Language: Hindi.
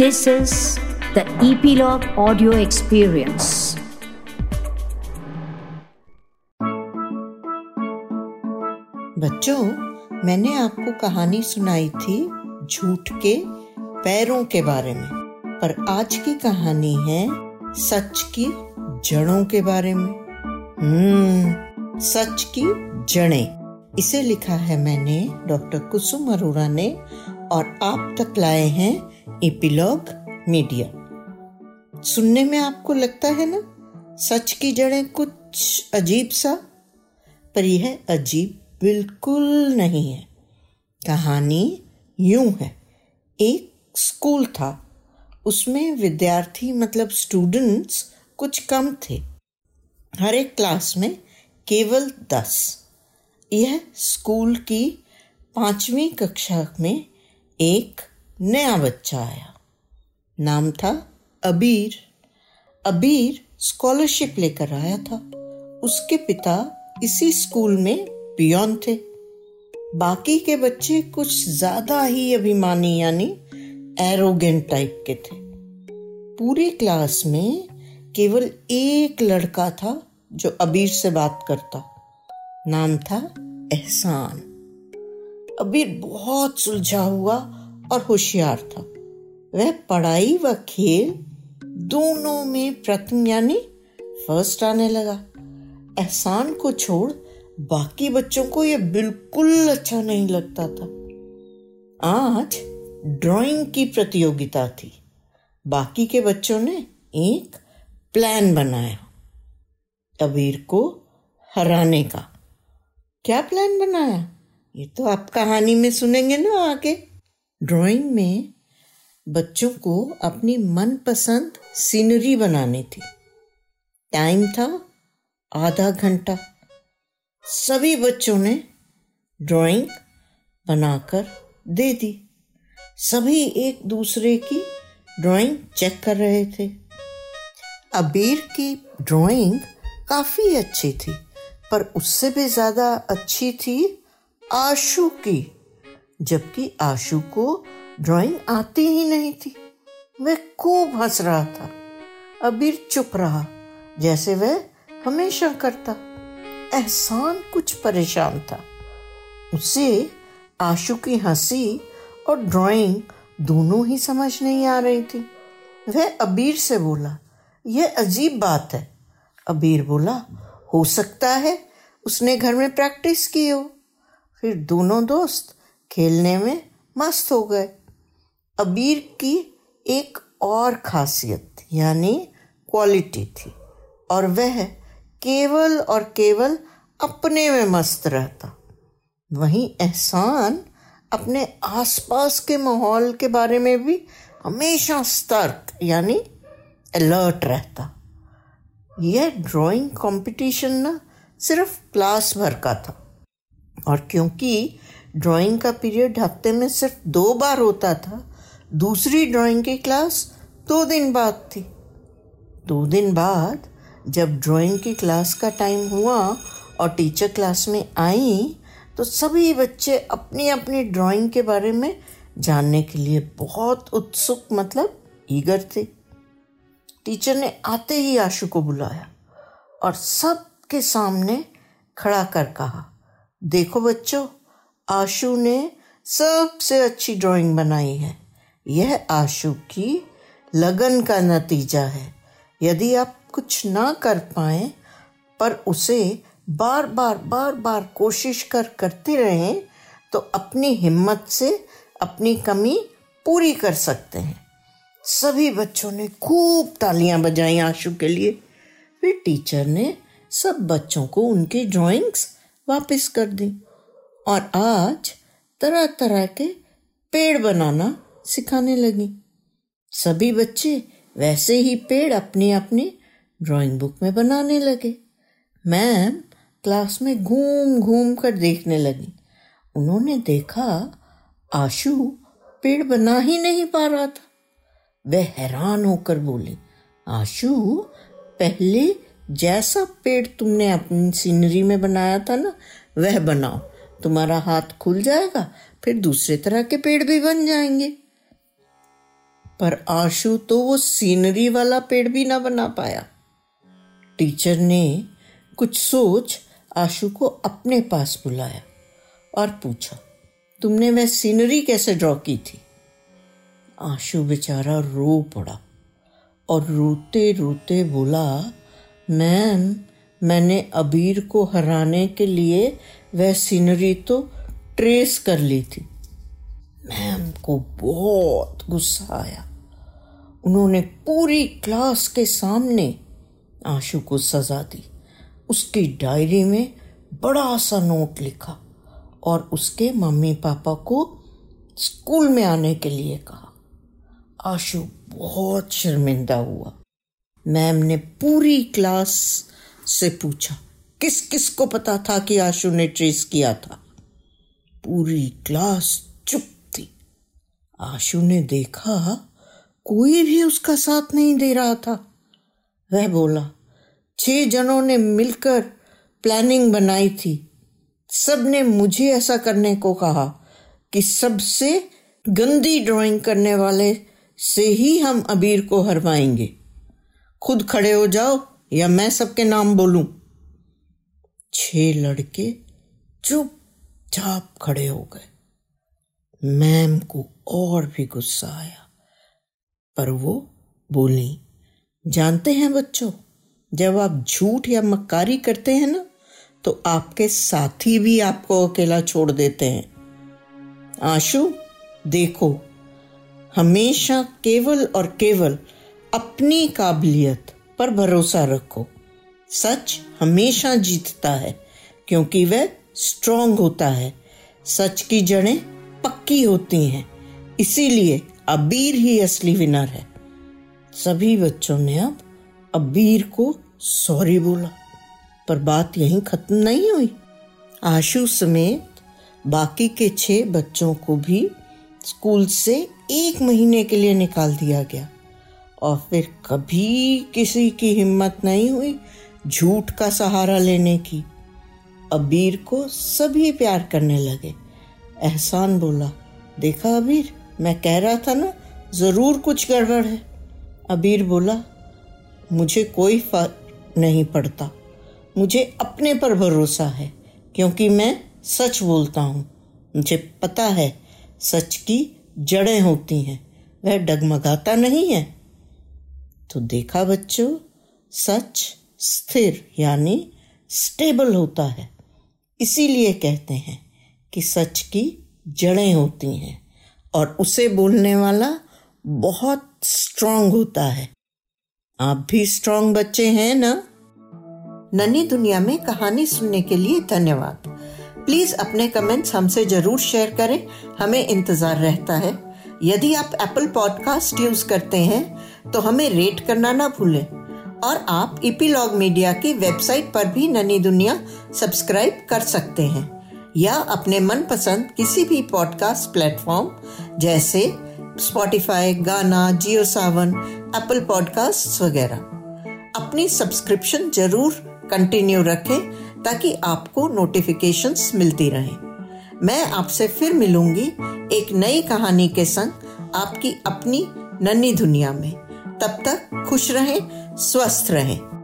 This is the Epilogue Audio Experience. बच्चों, मैंने आपको कहानी सुनाई थी झूठ के पैरों के बारे में, पर आज की कहानी है सच की जड़ों के बारे में हम्म सच की जड़ें इसे लिखा है मैंने डॉक्टर कुसुम अरोड़ा ने और आप तक लाए हैं एपिलॉग मीडिया। सुनने में आपको लगता है ना, सच की जड़ें कुछ अजीब सा? पर यह अजीब बिल्कुल नहीं है। कहानी यूँ है। एक स्कूल था। उसमें विद्यार्थी मतलब स्टूडेंट्स कुछ कम थे। हर एक क्लास में केवल दस। यह स्कूल की पांचवी कक्षा में एक नया बच्चा आया। नाम था अबीर। अबीर स्कॉलरशिप लेकर आया था। उसके पिता इसी स्कूल में पियोन थे। बाकी के बच्चे कुछ ज़्यादा ही अभिमानी यानी एरोगेंट टाइप के थे। पूरी क्लास में केवल एक लड़का था जो अबीर से बात करता। नाम था एहसान। अबीर बहुत सुलझा हुआ और होशियार था। वह पढ़ाई व खेल दोनों में प्रथम यानी फ़र्स्ट आने लगा। एहसान को छोड़ बाकी बच्चों को यह बिल्कुल अच्छा नहीं लगता था। आज ड्राइंग की प्रतियोगिता थी। बाकी के बच्चों ने एक प्लान बनाया। अबीर को हराने का। क्या प्लान बनाया? ये तो आप कहानी में सुनेंगे ना आगे। ड्राइंग में बच्चों को अपनी मनपसंद सीनरी बनानी थी। टाइम था आधा घंटा। सभी बच्चों ने ड्राइंग बनाकर दे दी। सभी एक दूसरे की ड्राइंग चेक कर रहे थे। अबीर की ड्राइंग काफ़ी अच्छी थी, पर उससे भी ज़्यादा अच्छी थी आशु की। जबकि आशु को ड्राइंग आती ही नहीं थी। वह खूब हंस रहा था। अबीर चुप रहा, जैसे वह हमेशा करता। एहसान कुछ परेशान था। उसे आशु की हँसी और ड्राइंग दोनों ही समझ नहीं आ रही थी। वह अबीर से बोला, यह अजीब बात है। अबीर बोला, हो सकता है उसने घर में प्रैक्टिस की हो। फिर दोनों दोस्त खेलने में मस्त हो गए। अबीर की एक और खासियत, यानी क्वालिटी थी, और वह केवल और केवल अपने में मस्त रहता। वहीं एहसान अपने आसपास के माहौल के बारे में भी हमेशा सतर्क यानी अलर्ट रहता। यह ड्राइंग कंपटीशन ना सिर्फ़ क्लास भर का था, और क्योंकि ड्राइंग का पीरियड हफ़्ते में सिर्फ़ दो बार होता था। दूसरी ड्राइंग की क्लास दो दिन बाद थी। दो दिन बाद जब ड्राइंग की क्लास का टाइम हुआ और टीचर क्लास में आई तो सभी बच्चे अपनी अपनी ड्राइंग के बारे में जानने के लिए बहुत उत्सुक मतलब ईगर थे। टीचर ने आते ही आशु को बुलाया और सबके सामने खड़ा कर कहा, देखो बच्चों आशु ने सबसे अच्छी ड्राइंग बनाई है। यह आशु की लगन का नतीजा है। यदि आप कुछ ना कर पाए, पर उसे बार बार बार बार कोशिश कर, करते रहें तो अपनी हिम्मत से अपनी कमी पूरी कर सकते हैं। सभी बच्चों ने खूब तालियाँ बजाई आशु के लिए। फिर टीचर ने सब बच्चों को उनकी ड्राइंग्स वापस कर दी। और आज तरह तरह के पेड़ बनाना सिखाने लगी। सभी बच्चे वैसे ही पेड़ अपनी अपनी ड्राइंग बुक में बनाने लगे। मैम क्लास में घूम घूम कर देखने लगी। उन्होंने देखा, आशु पेड़ बना ही नहीं पा रहा था। वह हैरान होकर बोली, आशु, पहले जैसा पेड़ तुमने अपनी सीनरी में बनाया था ना, वह बनाओ। तुम्हारा हाथ खुल जाएगा, फिर दूसरे तरह के पेड़ भी बन जाएँगे। पर आशु तो वो सीनरी वाला पेड़ भी ना बना पाया। टीचर ने कुछ सोच आशु को अपने पास बुलाया और पूछा, तुमने वह सीनरी कैसे ड्रॉ की थी? आशु बेचारा रो पड़ा और रोते रोते बोला, मैम मैंने अबीर को हराने के लिए वह सीनरी तो ट्रेस कर ली थी। मैम को बहुत गुस्सा आया। उन्होंने पूरी क्लास के सामने आशु को सजा दी। उसकी डायरी में बड़ा सा नोट लिखा और उसके मम्मी पापा को स्कूल में आने के लिए कहा। आशु बहुत शर्मिंदा हुआ। मैम ने पूरी क्लास से पूछा, किस किस को पता था कि आशु ने ट्रेस किया था? पूरी क्लास चुप थी। आशु ने देखा, कोई भी उसका साथ नहीं दे रहा था। वह बोला, छह जनों ने मिलकर प्लानिंग बनाई थी। सबने मुझे ऐसा करने को कहा कि सबसे गंदी ड्राइंग करने वाले से ही हम अबीर को हरवाएँगे खुद खड़े हो जाओ या मैं सबके नाम बोलूँ? छह लड़के चुपचाप खड़े हो गए। मैम को और भी गुस्सा आया, पर वो बोली, जानते हैं बच्चों, जब आप झूठ या मक्कारी करते हैं ना तो आपके साथी भी आपको अकेला छोड़ देते हैं। आशु, देखो, हमेशा केवल और केवल अपनी काबिलियत पर भरोसा रखो। सच हमेशा जीतता है, क्योंकि वह स्ट्रांग होता है। सच की जड़ें पक्की होती हैं, इसीलिए अबीर ही असली विनर है। सभी बच्चों ने अब अबीर को सॉरी बोला, पर बात यहीं खत्म नहीं हुई। आशु समेत बाकी के छह बच्चों को भी स्कूल से एक महीने के लिए निकाल दिया गया। और फिर कभी किसी की हिम्मत नहीं हुई झूठ का सहारा लेने की। अबीर को सभी प्यार करने लगे। एहसान बोला, देखा अबीर, मैं कह रहा था ना, ज़रूर कुछ गड़बड़ है। अबीर बोला, मुझे कोई फ़र्क नहीं पड़ता। मुझे अपने पर भरोसा है, क्योंकि मैं सच बोलता हूँ। मुझे पता है, सच की जड़ें होती हैं। वह डगमगाता नहीं है। तो देखा बच्चों, सच स्थिर यानी स्टेबल होता है। इसीलिए कहते हैं कि सच की जड़ें होती हैं और उसे बोलने वाला बहुत स्ट्रांग होता है। आप भी स्ट्रांग बच्चे हैं ना? ननी दुनिया में कहानी सुनने के लिए धन्यवाद। प्लीज़ अपने कमेंट्स हमसे ज़रूर शेयर करें। हमें इंतज़ार रहता है। यदि आप एप्पल पॉडकास्ट यूज़ करते हैं तो हमें रेट करना ना भूलें। और आप इपीलॉग मीडिया की वेबसाइट पर भी ननी दुनिया सब्सक्राइब कर सकते हैं। या अपने मनपसंद किसी भी पॉडकास्ट प्लेटफॉर्म जैसे स्पॉटिफाई गाना जियो सावन एप्पल पॉडकास्ट वगैरह। अपनी सब्सक्रिप्शन ज़रूर कंटिन्यू रखें, ताकि आपको नोटिफिकेशंस मिलती रहें। मैं आपसे फिर मिलूँगी एक नई कहानी के संग आपकी अपनी नन्ही दुनिया में। तब तक खुश रहें, स्वस्थ रहें।